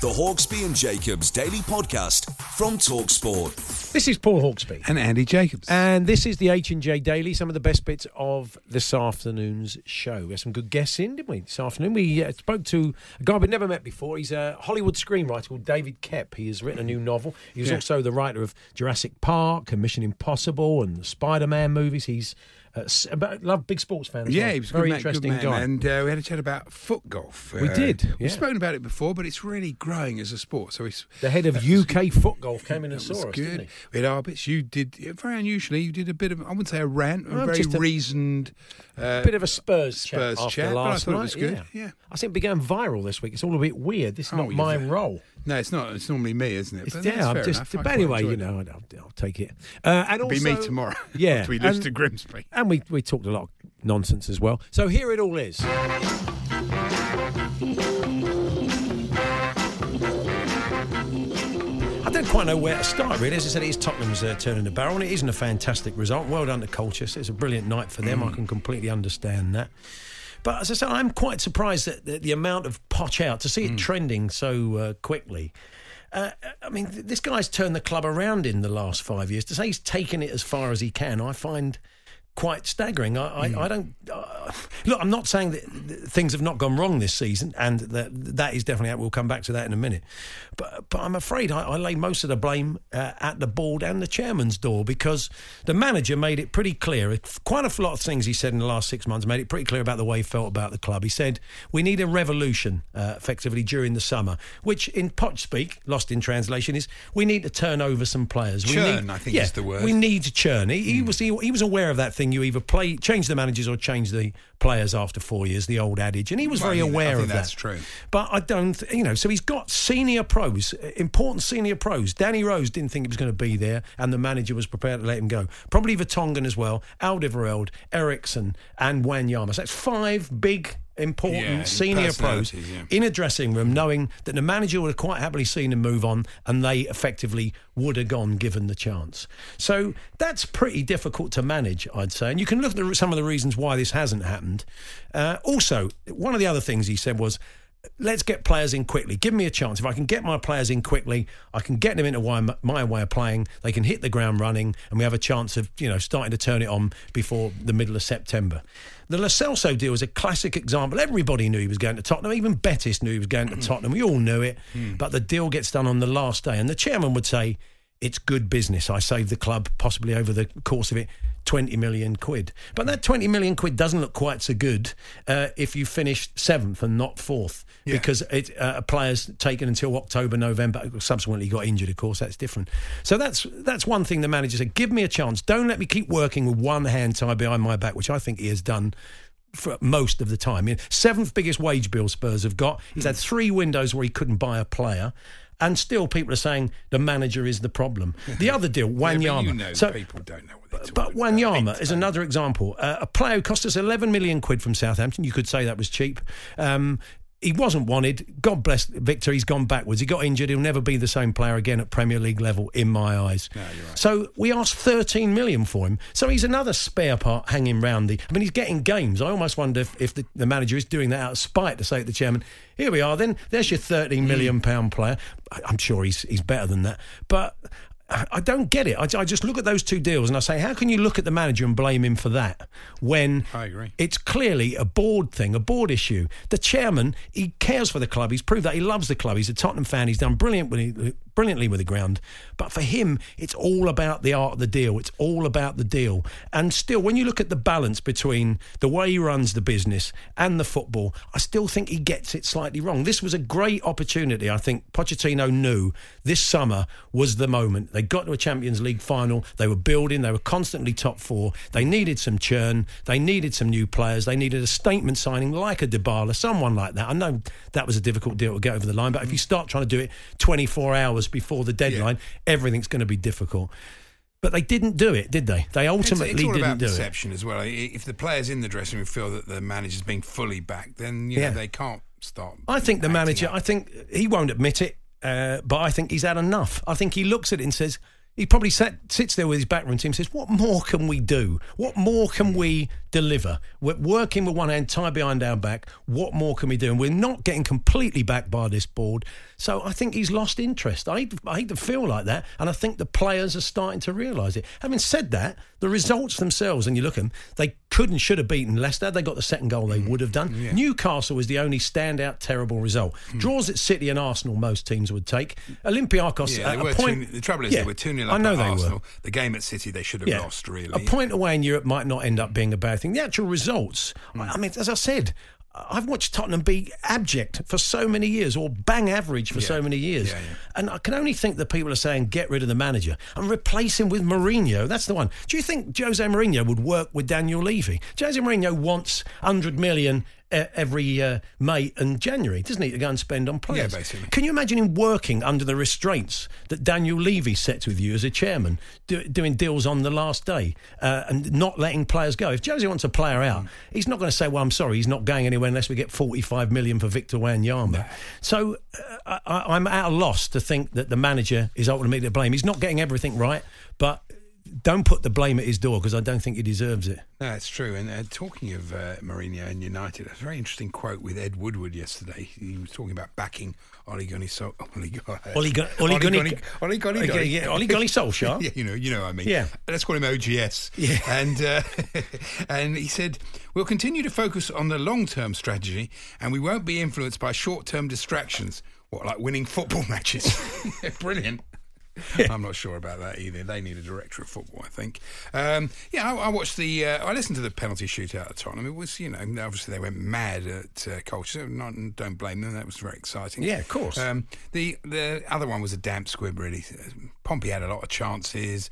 The Hawksby and Jacobs Daily Podcast from Talksport. This is Paul Hawksby. and Andy Jacobs. And this is the H&J Daily, some of the best bits of this afternoon's show. We had some good guests in, didn't we, this afternoon? We uh, spoke to a guy we'd never met before. He's a Hollywood screenwriter called David Koepp. He has written a new novel. He's Yeah. also the writer of Jurassic Park and Mission Impossible and the Spider-Man movies. He's uh, about, love big sports fan. yeah, well. he was a very man, interesting man. guy. And uh, we had a chat about foot golf. We Uh, did, yeah. We've spoken about it before, but it's really growing as a sport. So the head of UK foot golf came in and saw us. good. We had our bits. You did very unusually. You did a bit of I wouldn't say a rant, a very a- reasoned. Uh, bit of a Spurs, Spurs chat after chat, but I last thought it night. was good, yeah. I think it began viral this week. It's all a bit weird. This is Oh, not my role. No, it's not. It's normally me, isn't it? But yeah, I'm just. enough. But anyway, you know, I'll, I'll take it. Uh, and it. also, Be me tomorrow. Yeah, we lose to Grimsby. And we we talked a lot of nonsense as well. So here it all is. I don't quite know where to start, really. As I said, it is Tottenham's uh, turning the barrel, and it isn't a fantastic result. Well done to Colchester. It's a brilliant night for them. I Mm. can completely understand that. But as I said, I'm quite surprised at the, the amount of poch out to Mm. see it trending so uh, quickly. Uh, I mean, th- this guy's turned the club around in the last five years. To say he's taken it as far as he can, I find quite staggering. I, I, I don't uh, look. I'm not saying that things have not gone wrong this season, and that that is definitely. Out we'll come back to that in a minute. But but I'm afraid I, I lay most of the blame uh, at the board and the chairman's door because the manager made it pretty clear. Quite a lot of things he said in the last six months made it pretty clear about the way he felt about the club. He said we need a revolution, uh, effectively during the summer, which in Poch speak, lost in translation, is we need to turn over some players. We Churn, need- I think yeah, is the word. We need to churn. He, he was he, he was aware of that thing. You either play change the managers or change the players after four years. The old adage, and he was Well, very I aware think of that's that. true. But I don't, you know. So he's got senior pros, important senior pros. Danny Rose didn't think he was going to be there, and the manager was prepared to let him go. Probably Vertonghen as well, Alderweireld, Eriksen, and Wanyama. So that's five big. Important Yeah, senior pros yeah. in a dressing room, knowing that the manager would have quite happily seen him move on, and they effectively would have gone given the chance. So that's pretty difficult to manage, I'd say. And you can look at the, some of the reasons why this hasn't happened. Uh, also, one of the other things he said was. Let's get players in quickly. Give me a chance. If I can get my players in quickly, I can get them into my, my way of playing. They can hit the ground running, and we have a chance of you know starting to turn it on before the middle of September. The Lo Celso deal was a classic example. Everybody knew he was going to Tottenham. Even Betis knew he was going to mm. Tottenham. We all knew it. Hmm. But the deal gets done on the last day. And the chairman would say, it's good business. I saved the club possibly over the course of it 20 million quid. But that 20 million quid doesn't look quite so good uh, if you finished seventh and not fourth Yeah. because it, uh, a player's taken until October, November. Subsequently, got injured. Of course, that's different. So that's that's one thing the manager said. Give me a chance. Don't let me keep working with one hand tied behind my back, which I think he has done for most of the time. You know, seventh biggest wage bill Spurs have got. He's had three windows where he couldn't buy a player. And still, people are saying the manager is the problem. The other deal, Yeah, but Wanyama. you know, so, people don't know what they're but. Wanyama is another example. Uh, a player who cost us 11 million quid from Southampton. You could say that was cheap. Um, he wasn't wanted. God bless Victor. He's gone backwards. He got injured. He'll never be the same player again at Premier League level, in my eyes. So we asked 13 million for him. So he's another spare part hanging round the. I mean, he's getting games. I almost wonder if, if the, the manager is doing that out of spite to say to the chairman, "Here we are. Then there's your 13 million hmm. pound player." I- I'm sure he's he's better than that, but I don't get it. I, I just look at those two deals and I say, how can you look at the manager and blame him for that when I agree. it's clearly a board thing, a board issue? The chairman, he cares for the club. He's proved that he loves the club. He's a Tottenham fan. He's done brilliant brilliantly with the ground. But for him, it's all about the art of the deal. It's all about the deal. And still, when you look at the balance between the way he runs the business and the football, I still think he gets it slightly wrong. This was a great opportunity. I think Pochettino knew this summer was the moment. They got to a Champions League final. They were building. They were constantly top four. They needed some churn. They needed some new players. They needed a statement signing like a Dybala, someone like that. I know that was a difficult deal to get over the line, but if you start trying to do it 24 hours before the deadline, everything's going to be difficult. But they didn't do it, did they? They ultimately it's all didn't about do it. perception as well. If the players in the dressing room feel that the manager's being fully backed, then you know Yeah. they can't start. I think the manager, up. I think he won't admit it, uh, but I think he's had enough. I think he looks at it and says, he probably sat, sits there with his backroom team and says, What more can we do? What more can we deliver? We're working with one hand tied behind our back. What more can we do? And we're not getting completely backed by this board. So I think he's lost interest. I hate, I hate to feel like that. And I think the players are starting to realise it. Having said that, the results themselves, and you look at them, they could and should have beaten Leicester. They got the second goal they mm. would have done. Newcastle was the only standout terrible result. Mm. Draws at City and Arsenal, most teams would take. Olympiacos, Yeah, at they a point. two, the trouble is Yeah, they were 2 0 I know they Arsenal. were. The game at City they should have Yeah. lost, really. A point away in Europe might not end up being a bad thing. The actual results, Hmm. I mean, as I said, I've watched Tottenham be abject for so many years or bang average for so many years. Yeah, yeah. And I can only think that people are saying get rid of the manager and replace him with Mourinho. That's the one. Do you think Jose Mourinho would work with Daniel Levy? Jose Mourinho wants 100 million every uh, May and January, doesn't he, to go and spend on players? Yeah, basically. Can you imagine him working under the restraints that Daniel Levy sets with you as a chairman, do, doing deals on the last day uh, and not letting players go? If Jose wants a player out, he's not going to say, "Well, I'm sorry, he's not going anywhere unless we get 45 million for Victor Wanyama." So uh, I, I'm at a loss to think that the manager is ultimately to blame. He's not getting everything right, but. Don't put the blame at his door because I don't think he deserves it. No, it's true. And uh, talking of uh, Mourinho and United, a very interesting quote with Ed Woodward yesterday. He was talking about backing Oli Gunny so Oli Oli Gun- Oli Gunny- Oli Gunny Okay, yeah, Oli Gunny Solskjaer. yeah, you know, you know what I mean. Yeah. let's call him OGS. Yeah. and uh, and he said we'll continue to focus on the long term strategy, and we won't be influenced by short term distractions. What like winning football matches? Brilliant. I'm not sure about that either. They need a director of football, I think. Um, yeah, I, I watched the. Uh, I listened to the penalty shootout at Tottenham. It was, you know, obviously they went mad at uh, Colchester. Not, don't blame them. That was very exciting. Yeah, of course. Um, the the other one was a damp squib, really. Pompey had a lot of chances,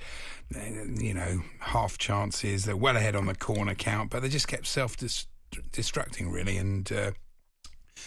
you know, half chances. They're well ahead on the corner count, but they just kept self destructing, really. And uh,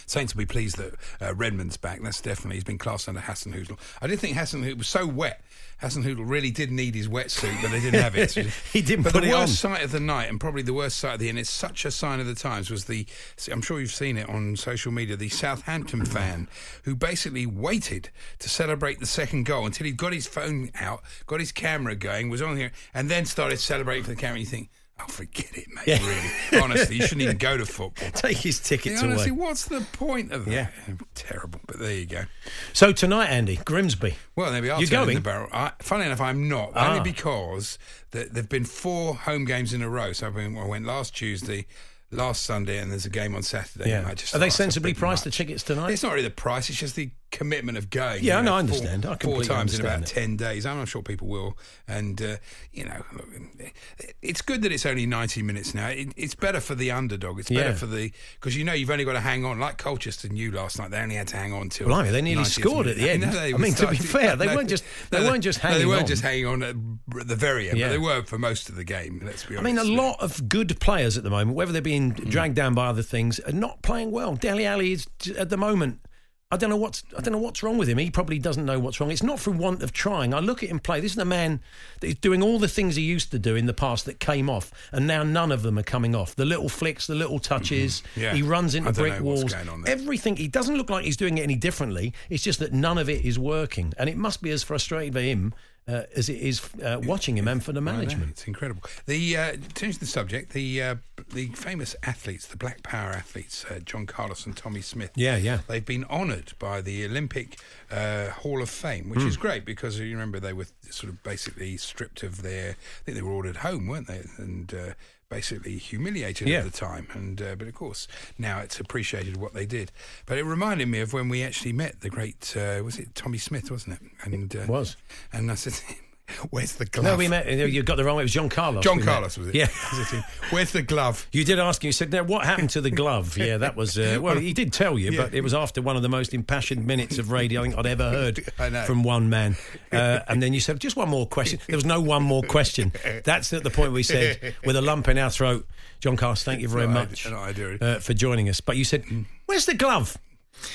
Saints will be pleased that uh, Redmond's back. That's definitely he's been classed under Hasenhüttl. I did think Hasenhüttl was so wet. Hasenhüttl really did need his wetsuit, but they didn't have it. He didn't But put the it worst on. sight of the night, and probably the worst sight of the, and it's such a sign of the times, was the. I'm sure you've seen it on social media. The Southampton fan who basically waited to celebrate the second goal until he'd got his phone out, got his camera going, was on here, and then started celebrating for the camera. You think. Oh, forget it, mate. Yeah. Really, honestly, you shouldn't even go to football. Take his tickets Yeah, honestly, away. what's the point of that? Yeah. Terrible, but there you go. So tonight, Andy Grimsby. Well, there we are. You're going? the barrel. I, funny enough, I'm not. Ah. Only because there have been four home games in a row. So I went, I went last Tuesday, last Sunday, and there's a game on Saturday. just Are they thought, "Oh, that's a sensibly priced the tickets tonight? It's not really the price; it's just the commitment of going. Yeah, you no, I four- understand. I four times in about ten days. I'm sure people will, and uh, you know, it's good that it's only 90 minutes now. It, it's better for the underdog. It's better Yeah. for the because you know you've only got to hang on. Like Colchester knew last night, they only had to hang on till. Blimey, they nearly 90th scored at the end. I, know I mean, to be fair, they weren't just- they weren't just no, they weren't on. just hanging on at the very end, Yeah. but they were for most of the game. Let's be honest. I mean, a lot of good players at the moment, whether they're being dragged down by other things, are not playing well. Dele Alli is at the moment. I don't know what's I don't know what's wrong with him. He probably doesn't know what's wrong. It's not for want of trying. I look at him play. This is the man that is doing all the things he used to do in the past that came off, and now none of them are coming off. The little flicks, the little touches. Yeah. He runs into brick walls. Everything. He doesn't look like he's doing it any differently. It's just that none of it is working, and it must be as frustrating for him uh, as it is uh, watching him and for the management. It's incredible. The uh, to change the subject, the uh, the famous athletes, the Black Power athletes, uh, John Carlos and Tommie Smith. Yeah, yeah. They've been honoured by the Olympic uh, Hall of Fame, which Hmm. is great because you remember they were sort of basically stripped of their. I think they were ordered home, weren't they? And uh, basically humiliated Yeah. at the time. And uh, but of course now it's appreciated what they did. But it reminded me of when we actually met the great. Uh, was it Tommie Smith? Wasn't it? And uh, was. And I said. Where's the glove? No, we met. You got the wrong way. It was John Carlos. John we met. Carlos was it? Yeah. Was it him? Where's the glove? You did ask him. You said, "Now, what happened to the glove?" Yeah, that was. Uh, well, he did tell you, but it was after one of the most impassioned minutes of radio I think I'd ever heard from one man. Uh, and then you said, "Just one more question." There was no one more question. That's at the point we said, with a lump in our throat, John Carlos, thank you very No, I- much no, I uh, for joining us. But you said, "Where's the glove?"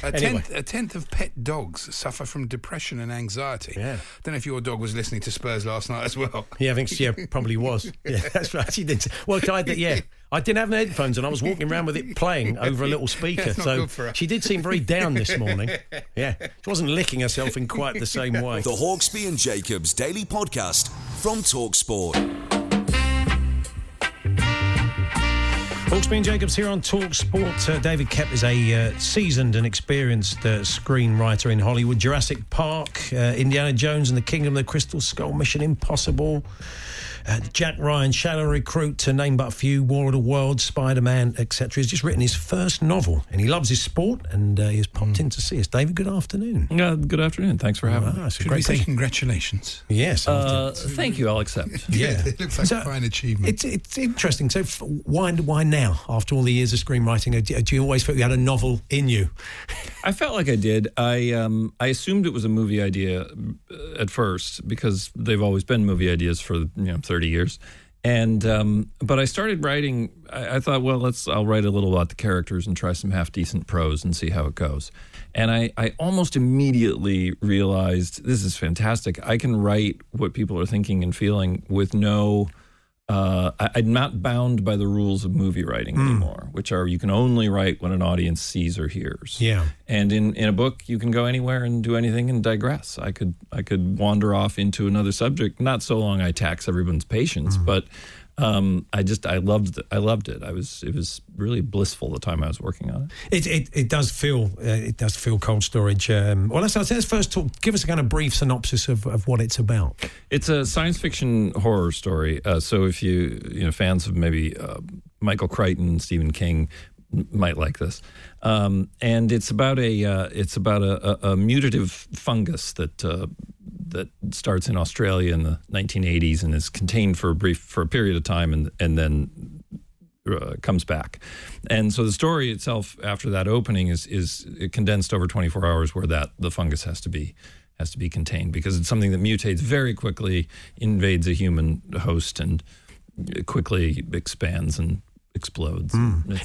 A Anyway. tenth, a tenth of pet dogs suffer from depression and anxiety. Yeah. I don't know if your dog was listening to Spurs last night as well. Yeah, I think yeah, probably was. Yeah, that's right. She did. Well, I did, yeah, I didn't have my headphones and I was walking around with it playing over a little speaker. That's not so good for her. she did seem very down this morning. Yeah, she wasn't licking herself in quite the same way. The Hawksby and Jacobs Daily Podcast from Talksport. Hawksby Jacobs here on Talk Sport. Uh, David Koepp is a uh, seasoned and experienced uh, screenwriter in Hollywood. Jurassic Park, uh, Indiana Jones and the Kingdom of the Crystal Skull, Mission Impossible. Uh, Jack Ryan, Shadow Recruit, to name but a few, War of the Worlds, Spider Man, etc. He's just written his first novel and he loves his sport and uh, he has popped in to see us. David, good afternoon. Uh, good afternoon. Thanks for having me. Ah, it's a Should great we say congratulations? Yes. Uh, thank you. I'll accept. yeah. it looks like So, a fine achievement. It's it's interesting. So f- why why now? After all the years of screenwriting, Uh, do, do you always feel you had a novel in you? I felt like I did. I um, I assumed it was a movie idea uh, at first because they've always been movie ideas for you know thirty years. And um, but I started writing. I, I thought, well, let's. I'll write a little about the characters and try some half decent prose and see how it goes. And I, I almost immediately realized this is fantastic. I can write what people are thinking and feeling with no. Uh, I, I'm not bound by the rules of movie writing anymore, which are you can only write what an audience sees or hears. Yeah. And in, in a book, you can go anywhere and do anything and digress. I could I could wander off into another subject, not so long I tax everyone's patience, but um, I just I loved it. I loved it. I was it was really blissful the time I was working on it. It it, it does feel uh, it does feel cold storage. Um, well, let's, let's first talk. Give us a kind of brief synopsis of, of what it's about. It's a science fiction horror story. Uh, so if you you know fans of maybe uh, Michael Crichton, Stephen King m- might like this. Um, and it's about a uh, it's about a, a, a mutative fungus that uh, that starts in Australia in the 1980s and is contained for a brief for a period of time and and then uh, comes back. And so the story itself after that opening is is condensed over 24 hours where that the fungus has to be has to be contained because it's something that mutates very quickly, invades a human host and quickly expands and explodes.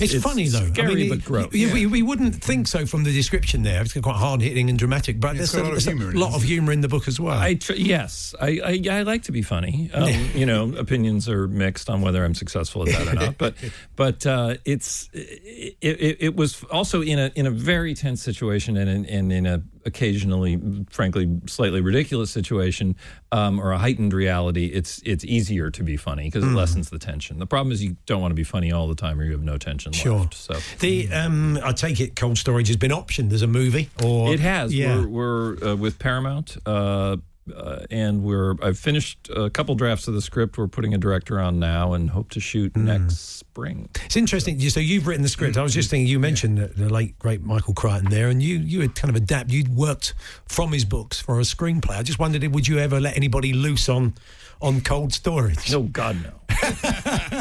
It's, funny though. Scary I mean, but gross. you- you- we wouldn't think so from the description there. It's quite hard hitting and dramatic, but there's, there's a lot of humour in lot of humour in the book as well. I tr- yes, I, I I like to be funny. Um, you know, opinions are mixed on whether I'm successful at that or not. But but uh, it's it, it, it was also in a in a very tense situation and in, and in a occasionally, frankly, slightly ridiculous situation um, or a heightened reality. It's it's easier to be funny because it lessens the tension. The problem is you don't want to be funny all the time or you have no tension Sure. left. So. the um, I take it Cold Storage has been optioned as a movie, or It has. Yeah. We're, we're uh, with Paramount, uh, uh, and we're. I've finished a couple drafts of the script. We're putting a director on now, and hope to shoot Hmm. next spring. It's interesting. you- So you've written the script. I was just thinking. You mentioned the, the late great Michael Crichton there, and you you had kind of adapt. You'd worked from his books for a screenplay. I just wondered, would you ever let anybody loose on on Cold Storage? No, God, no.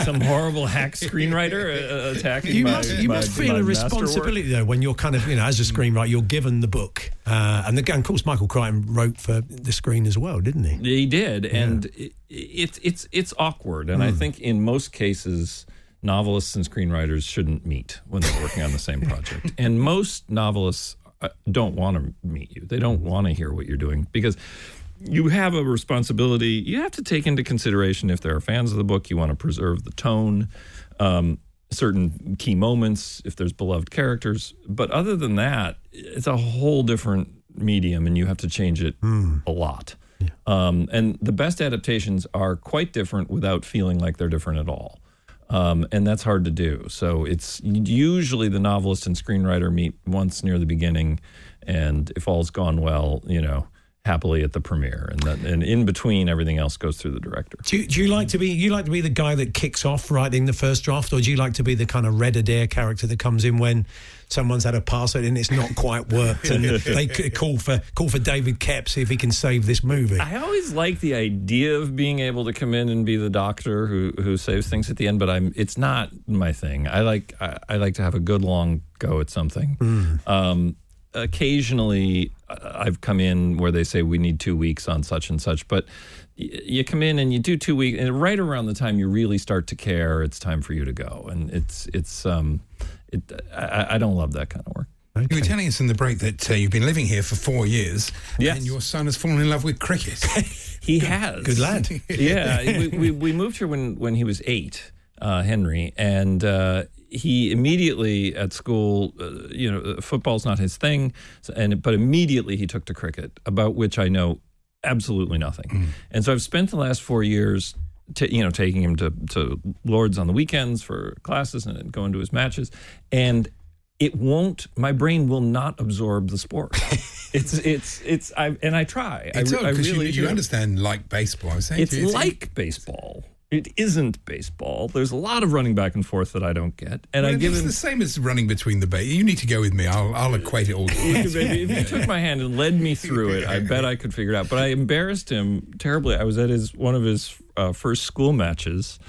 Some horrible hack screenwriter uh, attacking You my, must you my- must feel a responsibility though when you're kind of you know as a screenwriter you're given the book uh, and again of course Michael Crichton wrote for the screen as well didn't he? He did, and it, it's it's it's awkward, and I Hmm. think in most cases, novelists and screenwriters shouldn't meet when they're working on the same project. And most novelists uh, don't want to meet you; they don't want to hear what you're doing because you have a responsibility. You have to take into consideration if there are fans of the book, you want to preserve the tone. Um, certain key moments if there's beloved characters but other than that it's a whole different medium and you have to change it a lot Um, and the best adaptations are quite different without feeling like they're different at all. Um, and that's hard to do. So it's usually the novelist and screenwriter meet once near the beginning, and if all's gone well, you know, happily at the premiere, and then and in between, everything else goes through the director. Do you, do you like to be you like to be the guy that kicks off writing the first draft, or do you like to be the kind of Red Adair character that comes in when someone's had a pass it and it's not quite worked, and they call for call for David Koepp see if he can save this movie? I always like the idea of being able to come in and be the doctor who who saves things at the end, but I'm it's not my thing. I like I, I like to have a good long go at something. Um, occasionally, I've come in where they say we need two weeks on such and such, but you come in and you do two weeks, and right around the time you really start to care, it's time for you to go, and it's it's um, it I, I don't love that kind of work. You were telling us in the break that uh, you've been living here for four years, Yes. and your son has fallen in love with cricket. He has. Good lad. yeah, we, we, we moved here when, when he was eight, uh, Henry, and uh, he immediately at school, uh, you know, uh, football's not his thing, and but immediately he took to cricket, about which I know absolutely nothing. And so I've spent the last four years. ta you know, taking him to, to Lords on the weekends for classes and going to his matches, and it won't. My brain will not absorb the sport. it's it's it's. I and I try. It's I, odd I because really you, you understand like baseball. I was saying It's you, like baseball. It isn't baseball. There's a lot of running back and forth that I don't get, and Well, I give it's him. the same as running between the bay. You need to go with me. I'll, I'll equate it all. if you took my hand and led me through it, I bet I could figure it out. But I embarrassed him terribly. I was at his one of his uh, first school matches.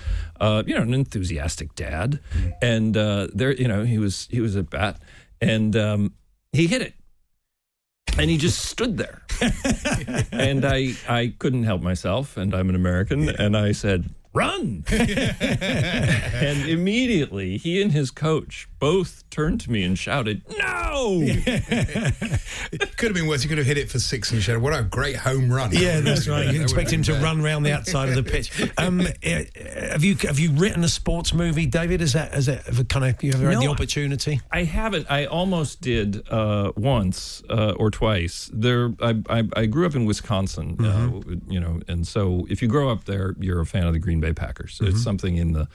Uh, you know, an enthusiastic dad, and uh, there, you know, he was he was at bat, and um, he hit it, and he just stood there, and I I couldn't help myself, and I'm an American, and I said. Run! and immediately he and his coach both turned to me and shouted, No! It could have been worse. You could have hit it for six and said, "What a great home run!" Yeah, that's right. You expect him to been run round the outside of the pitch. Um, eh, have you have you written a sports movie, David? Is that is that kind of you ever had the opportunity? I haven't. I almost did uh, once uh, or twice. There, I, I, I grew up in Wisconsin, uh, you know, and so if you grow up there, you're a fan of the Green Bay Packers. It's something in the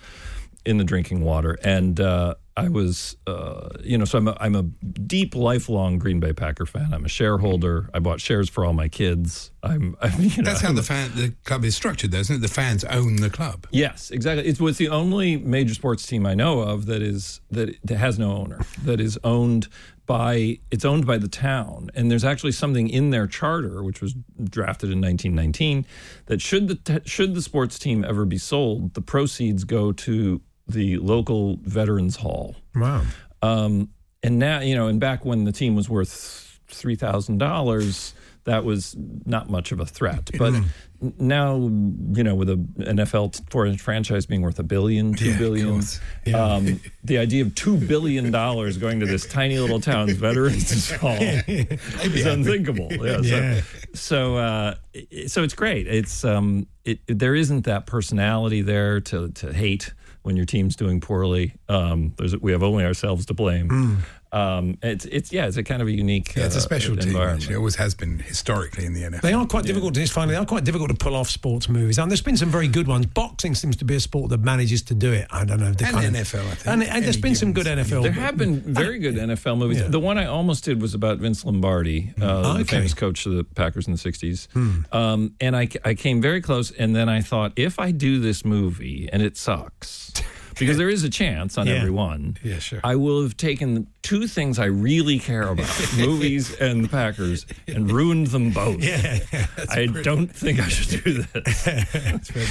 in the drinking water, and uh, I was, uh, you know, so I'm a, I'm a deep, lifelong Green Bay Packer fan. I'm a shareholder. I bought shares for all my kids. I'm, I'm you know, That's how the fan the club is structured, though, isn't it? The fans own the club. Yes, exactly. It's what's the only major sports team I know of that is that, that has no owner. That is owned by it's owned by the town, and there's actually something in their charter, which was drafted in 1919, that should the should the sports team ever be sold, the proceeds go to the local veterans hall. Wow. Um, and now, you know, and back when the team was worth three thousand dollars, that was not much of a threat. But n- now, you know, with a NFL for a franchise being worth a billion, two Yeah, billion, course. um, the idea of two billion dollars going to this tiny little town's veterans hall is unthinkable. Yeah, Yeah. So, so, uh, so it's great. It's um, it, there isn't that personality there to to hate when your team's doing poorly. Um, there's we have only ourselves to blame. Um, it's it's yeah, it's a kind of a unique. Hmm. Yeah, it's a uh, special team. Actually, it always has been historically in the NFL. They are quite difficult. It's funny. They are quite difficult to pull off sports movies, and there's been some very good ones. Boxing seems to be a sport that manages to do it. I don't know. The And kind of- NFL, I think. and, and there's Any been some good NFL. There have been very good NFL movies. Yeah. The one I almost did was about Vince Lombardi, uh, Oh, the famous coach of the Packers in the 60s. Um, and I, I came very close, and then I thought, if I do this movie and it sucks, because there is a chance on Yeah. every one, Yeah, sure. I will have taken two things I really care about, movies and the Packers, and ruined them both. Yeah. I don't think I should do this.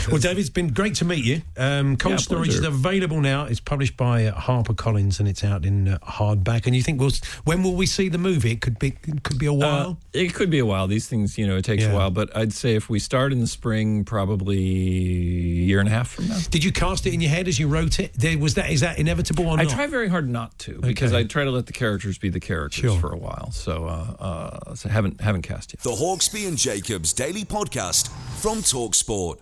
Well, David, it's been great to meet you. Um, Cold Yeah, Storage is available now. It's published by uh, HarperCollins and it's out in uh, hardback. And you think, well, when will we see the movie? It could be, it could be a Uh, while. it could be a while. These things, you know, it takes Yeah. a while. But I'd say if we start in the spring, probably a year and a half from now. Did you cast it in your head as you wrote it? There, was that is that inevitable or I not? try very hard not to because Okay. I try to let the characters be the characters Sure. for a while. So, uh, uh, so haven't haven't cast yet. The Hawksby and Jacobs Daily Podcast from Talksport.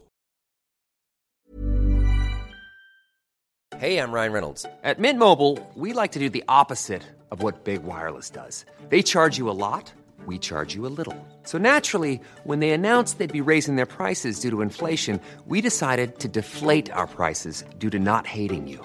Hey, I'm Ryan Reynolds. At Mint Mobile, we like to do the opposite of what Big Wireless does. They charge you a lot, we charge you a little. So naturally, when they announced they'd be raising their prices due to inflation, we decided to deflate our prices due to not hating you.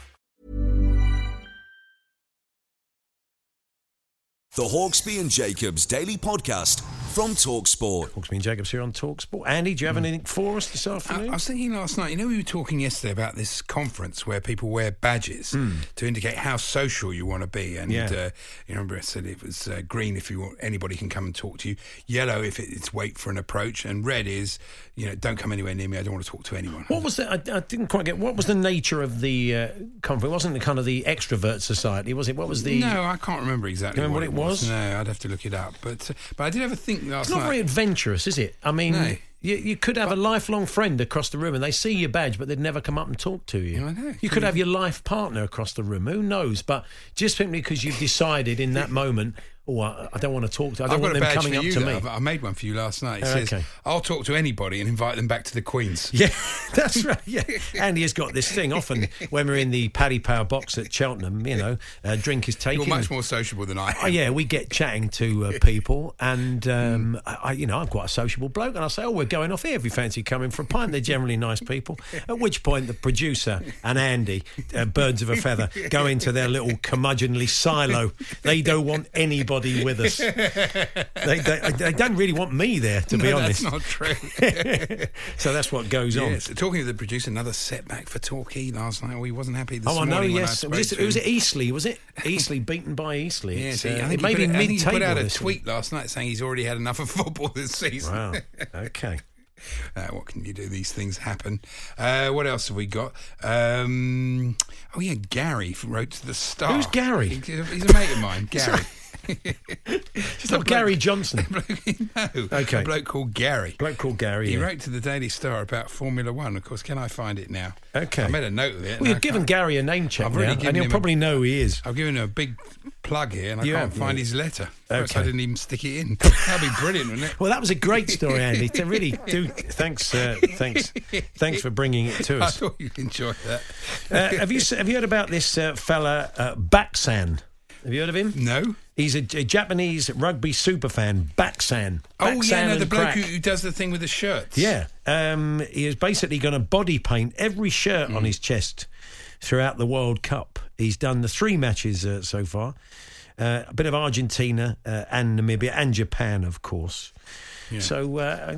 The Hawksby and Jacobs Daily Podcast from Talksport. Hawksby and Jacobs here on Talksport. Andy, do you have anything for us this I, afternoon? I was thinking last night, you know, we were talking yesterday about this conference where people wear badges to indicate how social you want to be. And Yeah. uh, you remember I said it was uh, green if you want, anybody can come and talk to you, yellow if it, it's wait for an approach, and red is, you know, don't come anywhere near me. I don't want to talk to anyone. What was the? I, I didn't quite get. What was the nature of the uh, conference? It wasn't the kind of the extrovert society, was it? What was the? no, I can't remember exactly. Remember what what it was? No, I'd have to look it up. But uh, but I did have a think last It's not night. very adventurous, is it? I mean, No. you, you could have a lifelong friend across the room and they see your badge, but they'd never come up and talk to you. I know. You could have your life partner across the room. Who knows? But just simply because you've decided in that moment, oh, I, I don't want to talk to. I don't I've want got a them badge coming for up you. to that me. I've- I made one for you last night. It Oh, says, okay. "I'll talk to anybody and invite them back to the Queens." Yeah, that's right. Yeah, Andy has got this thing. Often when we're in the Paddy Power box at Cheltenham, you know, a drink is taken. You're much more sociable than I am. Oh, yeah, we get chatting to uh, people, and um, I, I- you know, I'm quite a sociable bloke, and I say, "Oh, we're going off here. If you fancy coming for a pint?" They're generally nice people. At which point, the producer and Andy, uh, birds of a feather, go into their little curmudgeonly silo. They don't want anybody with us. They, they, they don't really want me there, to be honest. That's not true. so that's what goes on. yes. Talking to the producer, another setback for Torquay last night. Oh, he wasn't happy this Oh, I know. Yes, I was, to was it Eastleigh? Was it Eastleigh beaten by Eastleigh? Yes, he- uh, I think he maybe out- he put out a this tweet last night saying he's already had enough of football this season. Wow. Okay. Uh, what can you do? These things happen. Uh, what else have we got? Um, oh yeah, Gary wrote to the Star. Who's Gary? He- He's a mate of mine, Gary. It's not Gary Johnson. no, Okay. a bloke called Gary. Bloke called Gary. He yeah. wrote to the Daily Star about Formula One. Of course, can I find it now? Okay. I made a note of it. Well, you've given Gary a name check I've now, and he'll him a- probably know who he is. I've given him a big plug here, and I You can't find his letter. First, I didn't even stick it in. That'd be brilliant, wouldn't it? Well, that was a great story, Andy. To really do. Thanks, uh, thanks, thanks for bringing it to us. I thought you'd enjoy that. Uh, have you have you heard about this uh, fella uh, Baksan? Have you heard of him? No. He's a, a Japanese rugby superfan, Baksan. Oh yeah, no, the bloke who, who does the thing with the shirts. Yeah, um, he is basically going to body paint every shirt Mm. on his chest throughout the World Cup. He's done the three matches uh, so far. Uh, a bit of Argentina uh, and Namibia and Japan, of course. So, uh,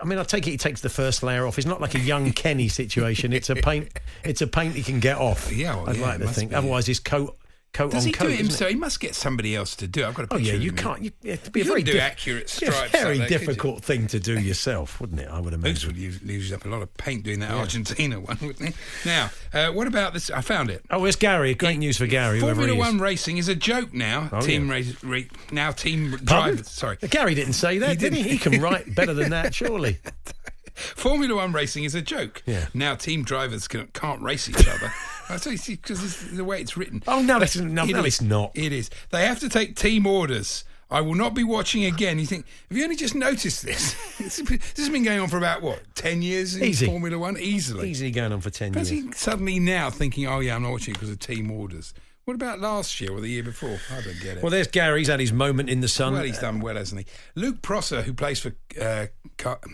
I mean, I take it he takes the first layer off. It's not like a young Kenny situation. It's a paint. It's a paint he can get off. Yeah, well, I'd yeah, like to think. be. Otherwise, his coat coat Does on he coat. do it himself? He must get somebody else to do it. I've got a Oh yeah, you can't. You, it'd be a very do diff- accurate be a stripes very like that, difficult thing to do yourself, wouldn't it? I would Boots imagine. would use, use up a lot of paint doing that Argentina one, wouldn't he? Now, uh, what about this? I found it. Oh, it's Gary. Great news for Gary. Formula. One racing is a joke now. Oh, team yeah. race, ra- now team drivers. Sorry, Gary didn't say that, He did he? He can write better than that, surely. Formula One racing is a joke. Yeah. Now team drivers can, can't race each other. Because it's the way it's written. Oh no, that's, no, It no it's not. It is. They have to take team orders I will not be watching again. You think, have you only just noticed this? this has been going on for about, what, 10 years in Easy. Formula One? Easily. Easily going on for 10 Is years. suddenly now thinking, oh, yeah, I'm not watching it because of team orders? What about last year or the year before? I don't get it. Well, there's Gary. He's had his moment in the sun. Well, he's done well, hasn't he? Luke Prosser, who plays for uh,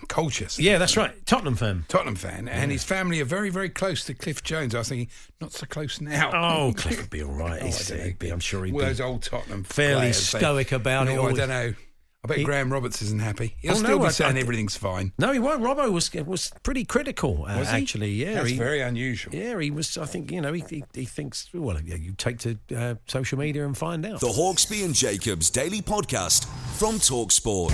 Colchester. Yeah, that's right. Tottenham fan. Tottenham fan, and his family are very, very close to Cliff Jones. I was thinking, not so close now. Oh, Cliff would be all right. Oh, He's, I don't know. he'd be, I'm sure he'd Well, be. those old Tottenham fairly players, they- stoic about No, it I don't know. I bet He- Graham Roberts isn't happy. He'll Oh, still no, be I- saying I- everything's fine. No, he won't. Robbo was was pretty critical, uh, Was he? actually. Yeah, That's he, very unusual. Yeah, he was. I think you know he he, he thinks. Well, yeah, you take to uh, social media and find out. The Hawksby and Jacobs Daily Podcast from Talksport.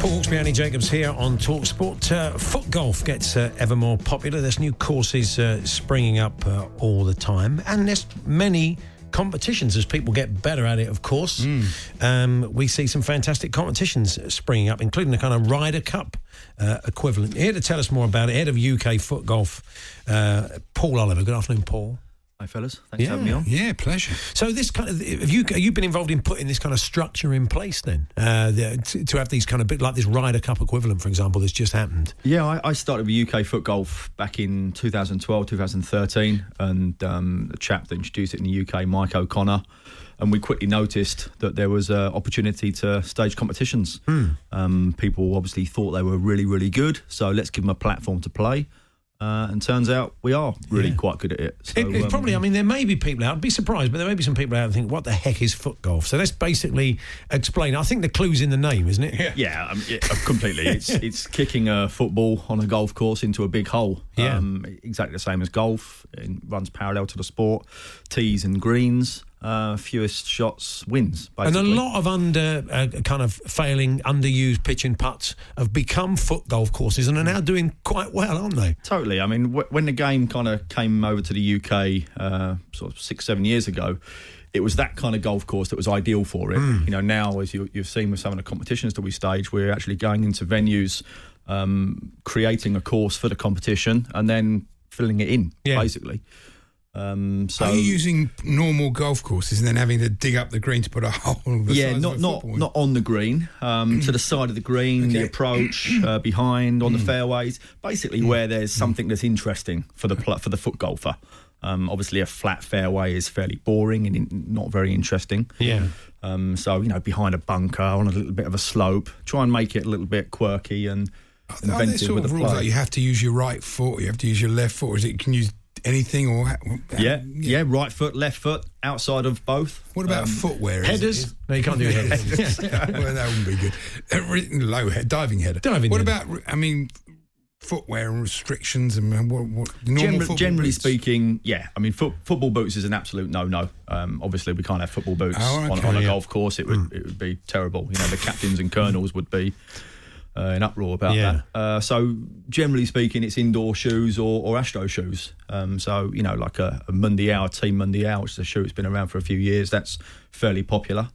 Paul Hawksby, Andy Jacobs here on Talksport. Uh, foot golf gets uh, ever more popular. There's new courses uh, springing up uh, all the time, and there's many competitions as people get better at it. Of course, um, we see some fantastic competitions springing up, including the kind of Ryder Cup uh, equivalent. Here to tell us more about it, head of UK foot golf, uh, Paul Oliver. Good afternoon, Paul. Hi, fellas. Thanks for having me on. Yeah, pleasure. So this kind of have you have you been involved in putting this kind of structure in place then uh, to, to have these kind of bit like this Ryder Cup equivalent, for example, that's just happened. Yeah, I, I started with UK foot golf back in 2012, 2013, and um, the chap that introduced it in the UK, Mike O'Connor, and we quickly noticed that there was an opportunity to stage competitions. Um, people obviously thought they were really, really good, so let's give them a platform to play. Uh, and turns out we are really Yeah. quite good at it. So, It, it's um, probably, I mean, there may be people out. I'd be surprised, but there may be some people out who think, "What the heck is foot golf?" So let's basically explain. I think the clue's in the name, isn't it? Yeah, um, yeah uh, completely. It's it's kicking a football on a golf course into a big hole. Yeah. Um, exactly the same as golf. It runs parallel to the sport. Tees and greens. Uh, fewest shots wins. Basically. And a lot of under uh, kind of failing, underused pitch and putts have become foot golf courses and are now doing quite well, aren't they? Totally. I mean, w- when the game kind of came over to the UK, uh, sort of six, seven years ago, it was that kind of golf course that was ideal for it. You know, now as you, you've seen with some of the competitions that we stage, we're actually going into venues, um, creating a course for the competition, and then filling it in, Yeah. basically. Um, so Are you using normal golf courses and then having to dig up the green to put a hole? The yeah, not not football not on the green, um, to the side of the green, the approach uh, behind on the fairways, basically where there's something that's interesting for the for the foot golfer. Um, obviously, a flat fairway is fairly boring and in- not very interesting. Yeah. Um, so you know, behind a bunker on a little bit of a slope, try and make it a little bit quirky and Are there inventive sort with of the rules play. like you have to use your right foot, or you have to use your left foot, or is it you can use anything or ha- yeah, yeah, right foot, left foot, outside of both. What about Um, footwear? Headers? is- No, you can't do headers. well, that wouldn't be good. Uh, re- Low head, diving header. Diving What header. about? I mean, footwear and restrictions and what? what normal Generally, football generally boots? speaking, yeah. I mean, foot, football boots is an absolute no-no. Um, obviously, we can't have football boots Oh, on, okay, on a yeah. golf course. It would it would be terrible. You know, the captains and colonels would be uh, in uproar about Yeah. that. Uh, so, generally speaking, it's indoor shoes or, or Astro shoes. Um, so, you know, like a, a Mundial, Team Mundial, which is a shoe that's been around for a few years. That's fairly popular.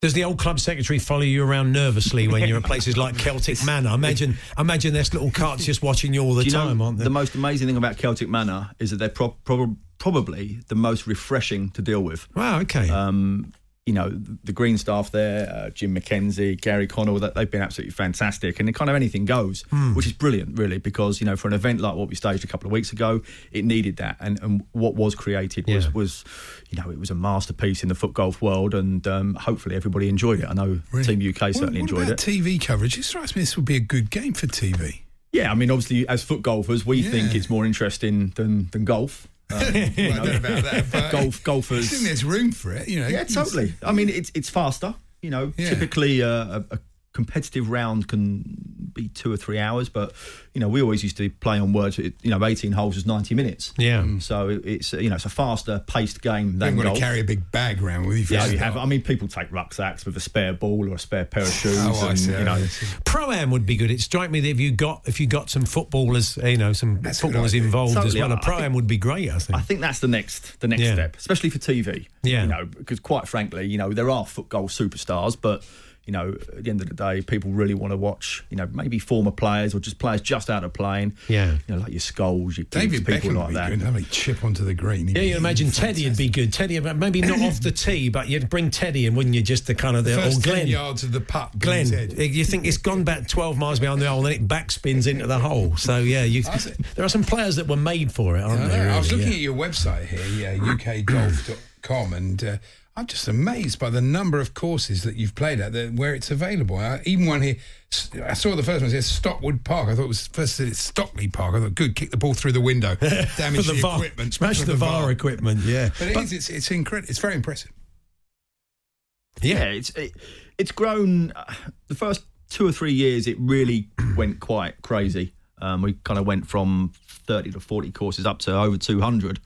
Does the old club secretary follow you around nervously when you're at places like Celtic Manor? Imagine, imagine there's little carts just watching you all the you time, know, aren't they? The most amazing thing about Celtic Manor is that they're pro- prob- probably the most refreshing to deal with. wow, okay. Um, you know, the green staff there, uh, Jim McKenzie, Gary Connell, that they've been absolutely fantastic, and it kind of anything goes, Hmm. which is brilliant, really, because you know, for an event like what we staged a couple of weeks ago, it needed that, and, and what was created was, Yeah. was, you know, it was a masterpiece in the foot golf world, and um, hopefully everybody enjoyed it. I know Team UK certainly what enjoyed about it. TV coverage? It strikes me this would be a good game for TV. yeah, I mean, obviously, as foot golfers, we think it's more interesting than than golf. Um, Well, I don't know about that, but golf I think there's room for it. You know, Yeah, totally. I mean, it's it's faster. You know, Yeah. typically uh, a, a competitive round can be two or three hours, but you know, we always used to play on words. You know, eighteen holes is ninety minutes. yeah. Mm. So it's you know it's a faster paced game You than haven't got golf. to carry a big bag around with you. For yeah, you have. I mean, people take rucksacks with a spare ball or a spare pair of shoes, Oh, I see. you know, Pro am would be good. It strike me that if you got if you got some footballers, you know, some That's a footballers idea. involved as well. A I pro am would be great. I think. I think that's the next the next Yeah. step, especially for TV. Yeah. you know, because quite frankly, you know, there are foot golf superstars, but you know, at the end of the day, people really want to watch, you know, maybe former players or just players just out of playing. Yeah. You know, like your Scholes, your Giggs, David people Beckham like would be that. good. Have a chip onto the green. He'd Yeah, you imagine Teddy would be good. Teddy, maybe not off the tee, but you'd bring Teddy in, wouldn't you? Just the kind of the First or 10 Glenn. yards of the putt. Glenn, Glenn. Head. you think it's gone back 12 miles behind the hole and then it backspins into the hole. So, yeah, you, there are some players that were made for it, aren't I, know. there? I was looking Yeah. at your website here, yeah, ukgolf.com, and uh, I'm just amazed by the number of courses that you've played at that, where it's available. Uh, even one here, s- I saw the first one, it says Stockwood Park. I thought it was first said it's Stockley Park. I thought, good, kick the ball through the window, damage the the, VAR. equipment, Smash for the VAR equipment, yeah. But it But- is, it's, it's incredible. It's very impressive. Yeah, it's it, it's grown. uh, The first two or three years, it really went quite crazy. Um, we kind of went from thirty to forty courses up to over two hundred.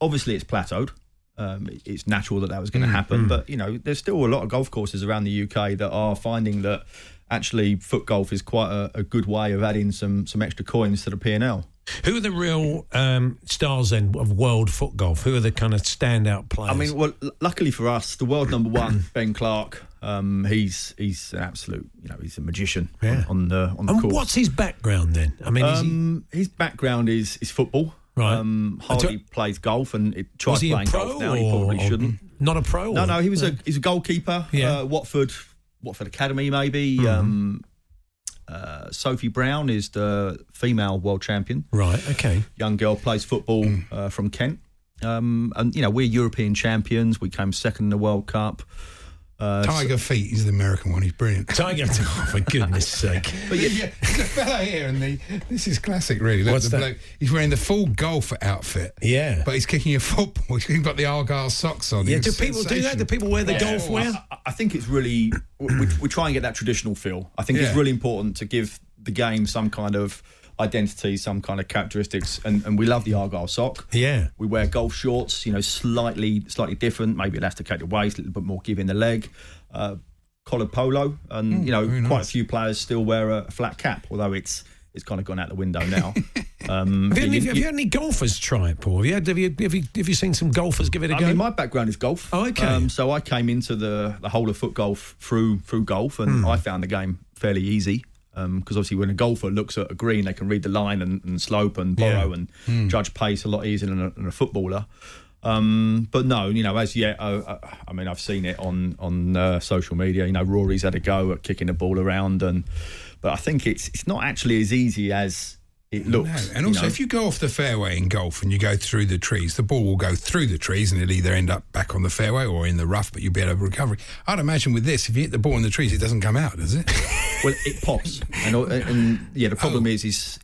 Obviously, it's plateaued. Um, it's natural that that was going to happen, but you know, there's still a lot of golf courses around the UK that are finding that actually foot golf is quite a, a good way of adding some some extra coins to the P and L. Who are the real um, stars then of world foot golf? Who are the kind of standout players? I mean, well, l- luckily for us, the world number one, Ben Clark, um, he's he's an absolute, you know, he's a magician Yeah. on, on the on the and course. what's his background then? I mean, is he, Um, his background is is football. Right. Um, hardly plays golf, and it tries was he a playing golf now. He probably shouldn't. Not a pro? No, or- no, he was a he's a goalkeeper. Yeah. Uh, Watford, Watford Academy, maybe. Mhm. Um, uh, Sophie Brown is the female world champion. Right. Okay. Young girl plays football uh, from Kent. Um, and you know we're European champions. We came second in the World Cup. Uh, Tiger Feet is the American one. He's brilliant. Tiger, oh, for goodness sake. But yeah, yeah, there's a fellow here, and the, this is classic, really. Look, What's the that? bloke, he's wearing the full golf outfit. Yeah. But he's kicking a football. He's got the Argyle socks on. Yeah, He do people do that? Do people wear the Yeah. golf wear? I, I think it's really we, we try and get that traditional feel. I think Yeah. it's really important to give the game some kind of identity, some kind of characteristics, and, and we love the Argyle sock. Yeah. We wear golf shorts, you know, slightly slightly different, maybe elasticated waist, a little bit more give in the leg. Uh, collared polo, and you know, very quite a few players still wear a flat cap, although it's it's kind of gone out the window now. um, Have you, you- have you had any golfers try it, Paul? Have you, had, have, you, have, you, have you seen some golfers give it a I go? mean, my background is golf. Oh, okay. Um, so I came into the the whole of foot golf through through golf, and Hmm. I found the game fairly easy. Because obviously, when a golfer looks at a green, they can read the line and, and slope and borrow Yeah. and Hmm. judge pace a lot easier than a, than a footballer. Um, but no, you know, as yet, uh, I mean, I've seen it on on uh, social media. You know, Rory's had a go at kicking the ball around, and but I think it's it's not actually as easy as it No. looks. And you also, know. if you go off the fairway in golf and you go through the trees, the ball will go through the trees and it'll either end up back on the fairway or in the rough, but you'll be able to recover. it. I'd imagine with this, if you hit the ball in the trees, it doesn't come out, does it? Well, it pops, and, and yeah, the problem is is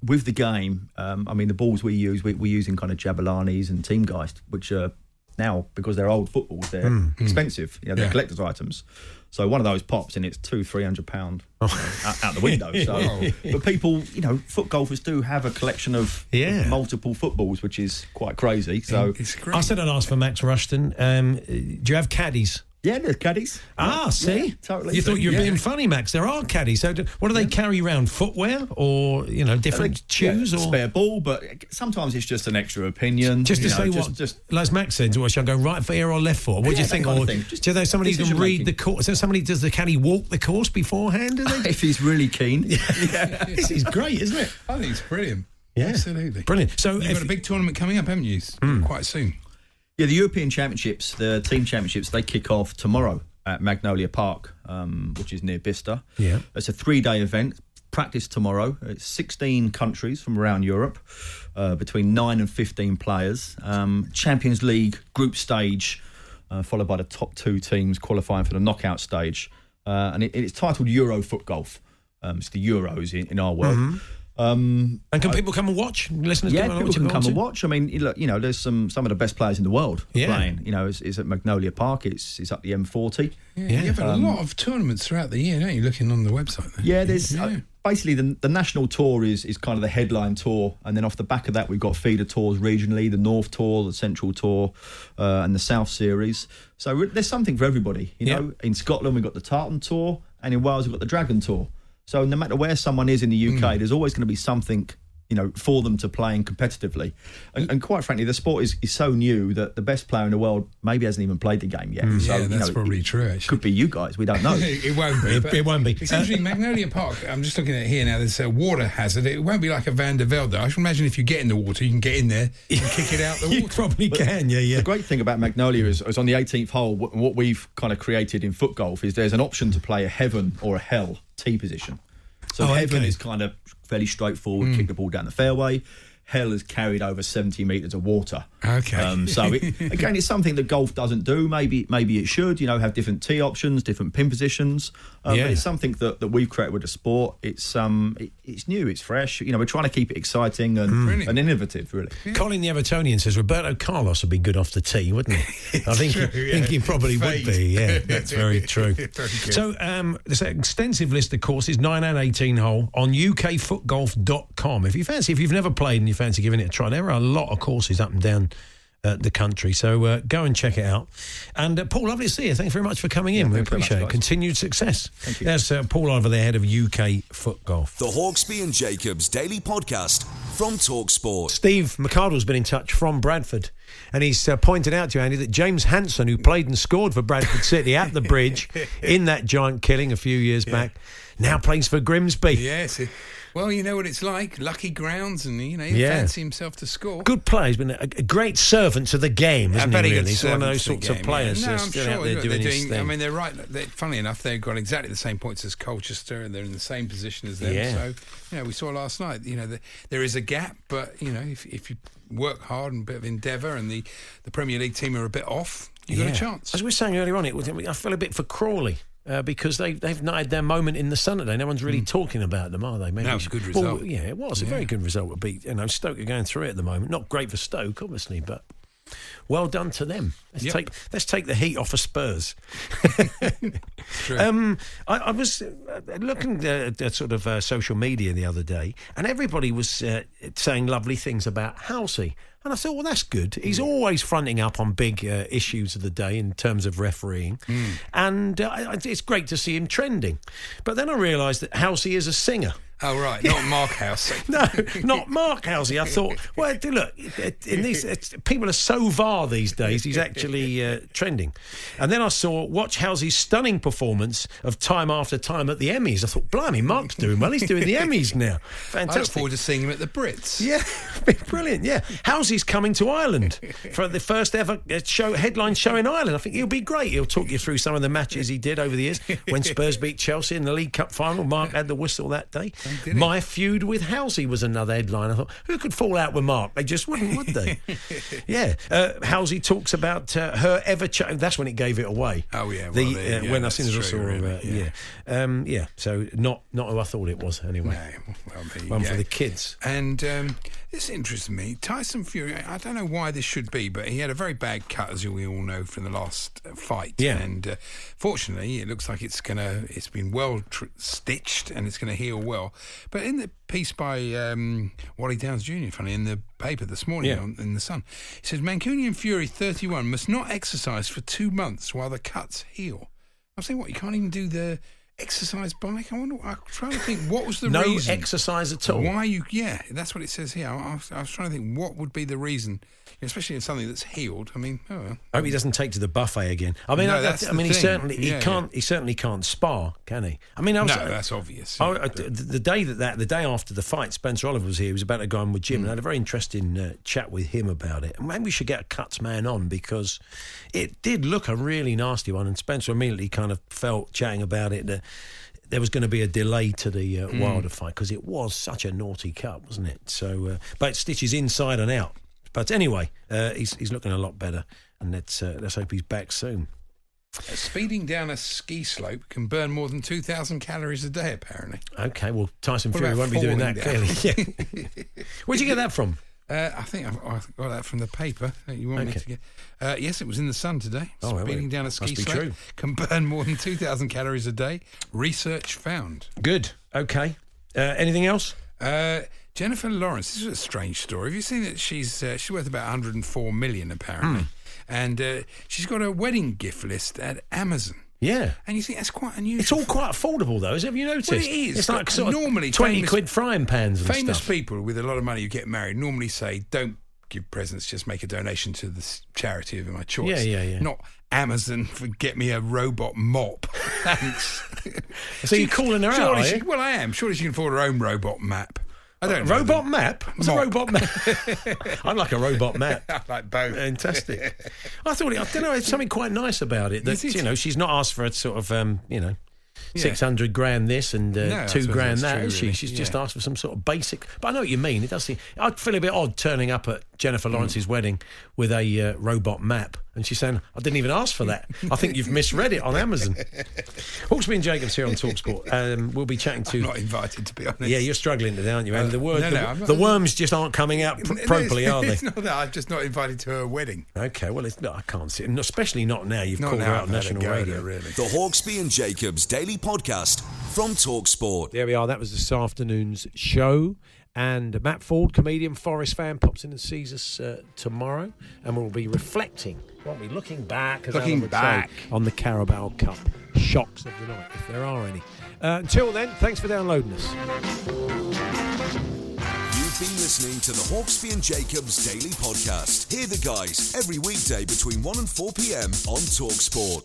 with the game. Um, I mean, the balls we use, we, we're using kind of Jabulanis and Teamgeist, which are now because they're old footballs, they're expensive. You know, they're Yeah. collector's items. So one of those pops and it's two, three hundred pound out, out the window. So, but people, you know, foot golfers do have a collection of Yeah. multiple footballs, which is quite crazy. So it's great. I said I'd ask for Max Rushton. Um, do you have caddies? Yeah, there's caddies. Ah, see, Yeah, totally. You thought you were Yeah. being funny, Max. There are caddies. So, do, what do they carry around? Footwear or you know different shoes yeah, or spare ball, but sometimes it's just an extra opinion. Just to know, say just, what, just as Max said, well, shall I go right foot here or left foot? What do you think? Or of thing. Just do they somebody who can read making. the course? So somebody does the caddy walk the course beforehand? Do they? if he's really keen. this is great, isn't it? I think it's brilliant. Yeah. Absolutely. Brilliant. So, You've if, got a big tournament coming up, haven't you? Quite soon. Yeah, the European Championships, the team championships, they kick off tomorrow at Magnolia Park, um, which is near Bicester. Yeah. It's a three day event. Practice tomorrow. It's 16 countries from around Europe, uh, between 9 and 15 players. Um, Champions League group stage, uh, followed by the top two teams qualifying for the knockout stage. Uh, and it, it's titled Euro Foot Golf. Um, it's the Euros in, in our world. Um, and can people come and watch? Listeners, yeah, come and people can come want and watch. I mean, you look, you know, there's some some of the best players in the world Yeah. playing. You know, it's, it's at Magnolia Park. It's it's up the M40. Yeah, Yeah. You've had a lot of tournaments throughout the year, don't you? Looking on the website. There. Yeah, there's Yeah. uh, basically the the national tour is is kind of the headline tour, and then off the back of that we've got feeder tours regionally, the North Tour, the Central Tour, uh, and the South Series. So re- there's something for everybody. You Yeah. know, in Scotland we've got the Tartan Tour, and in Wales we've got the Dragon Tour. So no matter where someone is in the UK, hmm. there's always going to be something you know, for them to play in competitively. And, and quite frankly, the sport is, is so new that the best player in the world maybe hasn't even played the game yet. Mm, so, yeah, you that's know, probably true. Actually, could be you guys. We don't know. it won't be. It- it won't be. It's interesting. Magnolia Park. I'm just looking at it here now. There's a water hazard. It won't be like a Van de Velde. I should imagine if you get in the water, you can get in there and kick it out the you water. probably can, yeah, yeah. The great thing about Magnolia is, is on the 18th hole, what we've kind of created in foot golf is there's an option to play a heaven or a hell tee position. So Oh, heaven okay. is kind of fairly straightforward, hmm. kick the ball down the fairway. Hell has carried over 70 metres of water. Okay. Um, so it, again, it's something that golf doesn't do. Maybe maybe it should. You know, have different tee options, different pin positions. Um, Yeah. But it's something that, that we've created with the sport. It's um it, it's new. It's fresh. You know, we're trying to keep it exciting and, Brilliant. and innovative. Really. Colin the Evertonian says Roberto Carlos would be good off the tee, wouldn't he? I think, true, he, yeah. think he probably would be. Yeah, that's very true. Very so um, there's an extensive list of courses, 9 and 18 hole, on ukfootgolf.com. If you fancy, if you've never played and you fancy giving it a try, there are a lot of courses up and down uh, the country. So uh, go and check it out. And uh, Paul, lovely to see you. Thanks very much for coming in. we thanks very much, appreciate it. guys. Continued success. Thank you. There's uh, Paul over there, head of UK Foot Golf. The Hawksbee and Jacobs Daily Podcast from Talksport. Steve McCardle's been in touch from Bradford, and he's uh, pointed out to you, Andy, that James Hanson, who played and scored for Bradford City at the bridge in that giant killing a few years back, now plays for Grimsby. Yes. it- Well, you know what it's like. Lucky grounds, and you know, he Yeah. fancy himself to score. Good player. He's been a, a great servant to the game, isn't very he? Really, he's one of those sorts of players Yeah. No, I'm sure out there they're doing doing. I mean, they're right. They, funny enough, they've got exactly the same points as Colchester, and they're in the same position as them. Yeah. So, you know, we saw last night. You know, the, there is a gap, but you know, if if you work hard and a bit of endeavour, and the the Premier League team are a bit off, you got Yeah. a chance. As we were saying earlier on, it was, I feel a bit for Crawley. Uh, because they, they've not had their moment in the sun today. No one's really talking about them, are they? Maybe No, it's a good Well, result. yeah, it was a very good result. To beat, you know, Stoke are going through it at the moment. Not great for Stoke, obviously, but well done to them. Let's Yep. take let's take the heat off of Spurs. Um, I, I was uh, looking at, at sort of uh, social media the other day, and everybody was uh, saying lovely things about Halsey. And I thought, well, that's good. He's always fronting up on big uh, issues of the day in terms of refereeing, and uh, it's great to see him trending. But then I realised that Halsey is a singer. Oh right, not Mark House. No, not Mark Halsey. I thought, well, look, in these it's, people are so var these days. He's actually uh, trending. And then I saw watch Halsey's stunning performance of Time After Time at the Emmys. I thought, blimey, Mark's doing well. He's doing the Emmys now. Fantastic. I look forward to seeing him at the Brits. Yeah, brilliant. Yeah, Halsey's coming to Ireland for the first ever uh, show headline show in Ireland. I think he'll be great. He'll talk you through some of the matches he did over the years. When Spurs beat Chelsea in the League Cup final, Mark had the whistle that day. My feud with Halsey was another headline. I thought, who could fall out with Mark? They just wouldn't, would they? yeah. Uh, Halsey talks about uh, her ever. Ch- that's when it gave it away. Oh, yeah, well, the, there- uh, yeah, when I seen it, I saw. really, uh, yeah. yeah, um, yeah. So not not who I thought it was anyway. No, well, One for the kids. And um, this interests me. Tyson Fury, I don't know why this should be, but he had a very bad cut, as we all know, from the last uh, fight. Yeah. And uh, fortunately, it looks like it's gonna, it's been well tr- stitched and it's going to heal well. But in the piece by um, Wally Downes Jr., funny, in the paper this morning Yeah. on, in the Sun, it says Mancunian Fury 31 must not exercise for two months while the cuts heal. I was saying, what, you can't even do the exercise bike? I wonder, I'm trying to think, what was the no reason? No exercise at all. Why you? Yeah, that's what it says here. I, I, was, I was trying to think what would be the reason, especially in something that's healed. I mean, oh well. I hope he doesn't take to the buffet again. I mean, No, I, that's I mean, he thing. certainly he Yeah, can't. He certainly can't spar, can he? I mean, I was, no, that's obvious. Yeah, I- the the day that, that the day after the fight, Spencer Oliver was here. He was about to go on with Jim, and I had a very interesting uh, chat with him about it. And maybe we should get a cuts man on because it did look a really nasty one. And Spencer immediately kind of felt chatting about it that there was going to be a delay to the uh, Wilder fight because it was such a naughty cut, wasn't it? So, uh, but it stitches inside and out. But anyway, uh, he's he's looking a lot better, and let's uh, let's hope he's back soon. Speeding down a ski slope can burn more than two thousand calories a day. Apparently, Okay, well Tyson What Fury won't be doing that down? clearly. Yeah. Where'd you get that from? Uh, I think I've, I've got that from the paper that you want me to get. Uh, yes, it was in the Sun today. Oh, Speeding well, down a must ski be slope true. can burn more than two thousand calories a day. Research found. Good. Okay. Uh, anything else? Uh, Jennifer Lawrence. This is a strange story. Have you seen that she's uh, she's worth about 104 million apparently, Hmm. and uh, she's got a wedding gift list at Amazon. Yeah. And you think that's quite unusual. It's all quite affordable, though. Is it? Have you noticed? Well, it is. It's like sort of normally twenty famous- quid frying pans and stuff. Famous stuff. people with a lot of money who get married normally say, "Don't give presents, just make a donation to the charity of my choice." Yeah, yeah, yeah. Not Amazon for get me a robot mop. Thanks. So you're calling her out, she- well, I am. Surely she can afford her own robot map. I don't know robot them. map? What's Mop. a robot map? I'm like a robot map. I like both. Fantastic. I thought it, I don't know. It's something quite nice about it that it? you know she's not asked for a sort of um, you know. Yeah. Six hundred grand this and uh, No, two grand that, true, is she? really. She's just asked for some sort of basic. But I know what you mean. It does seem. I'd feel a bit odd turning up at Jennifer Lawrence's wedding with a uh, robot map, and she's saying, "I didn't even ask for that. I think you've misread it on Amazon." Hawksbee and Jacobs here on Talksport. Um, we'll be chatting to. I'm not invited, to be honest. yeah, you're struggling today, aren't you? And Uh, the word, no, the, no, I'm not- the worms just aren't coming out pr- No, it's- properly, are they? It's not that. I'm just not invited to her wedding. Okay, well, it's, no, I can't see it, especially not now. You've Not called now her out on had national go radio. her, really. The Hawksbee and Jacobs Daily Podcast from Talksport. There we are. That was this afternoon's show. And Matt Forde, comedian, Forest fan, pops in and sees us uh, tomorrow. And we'll be reflecting, won't we? Looking back, as Looking Alan would say, back. on the Carabao Cup shocks of the night, if there are any. Uh, until then, thanks for downloading us. You've been listening to the Hawksbee and Jacobs Daily Podcast. Hear the guys every weekday between 1 and 4 p.m. on Talksport.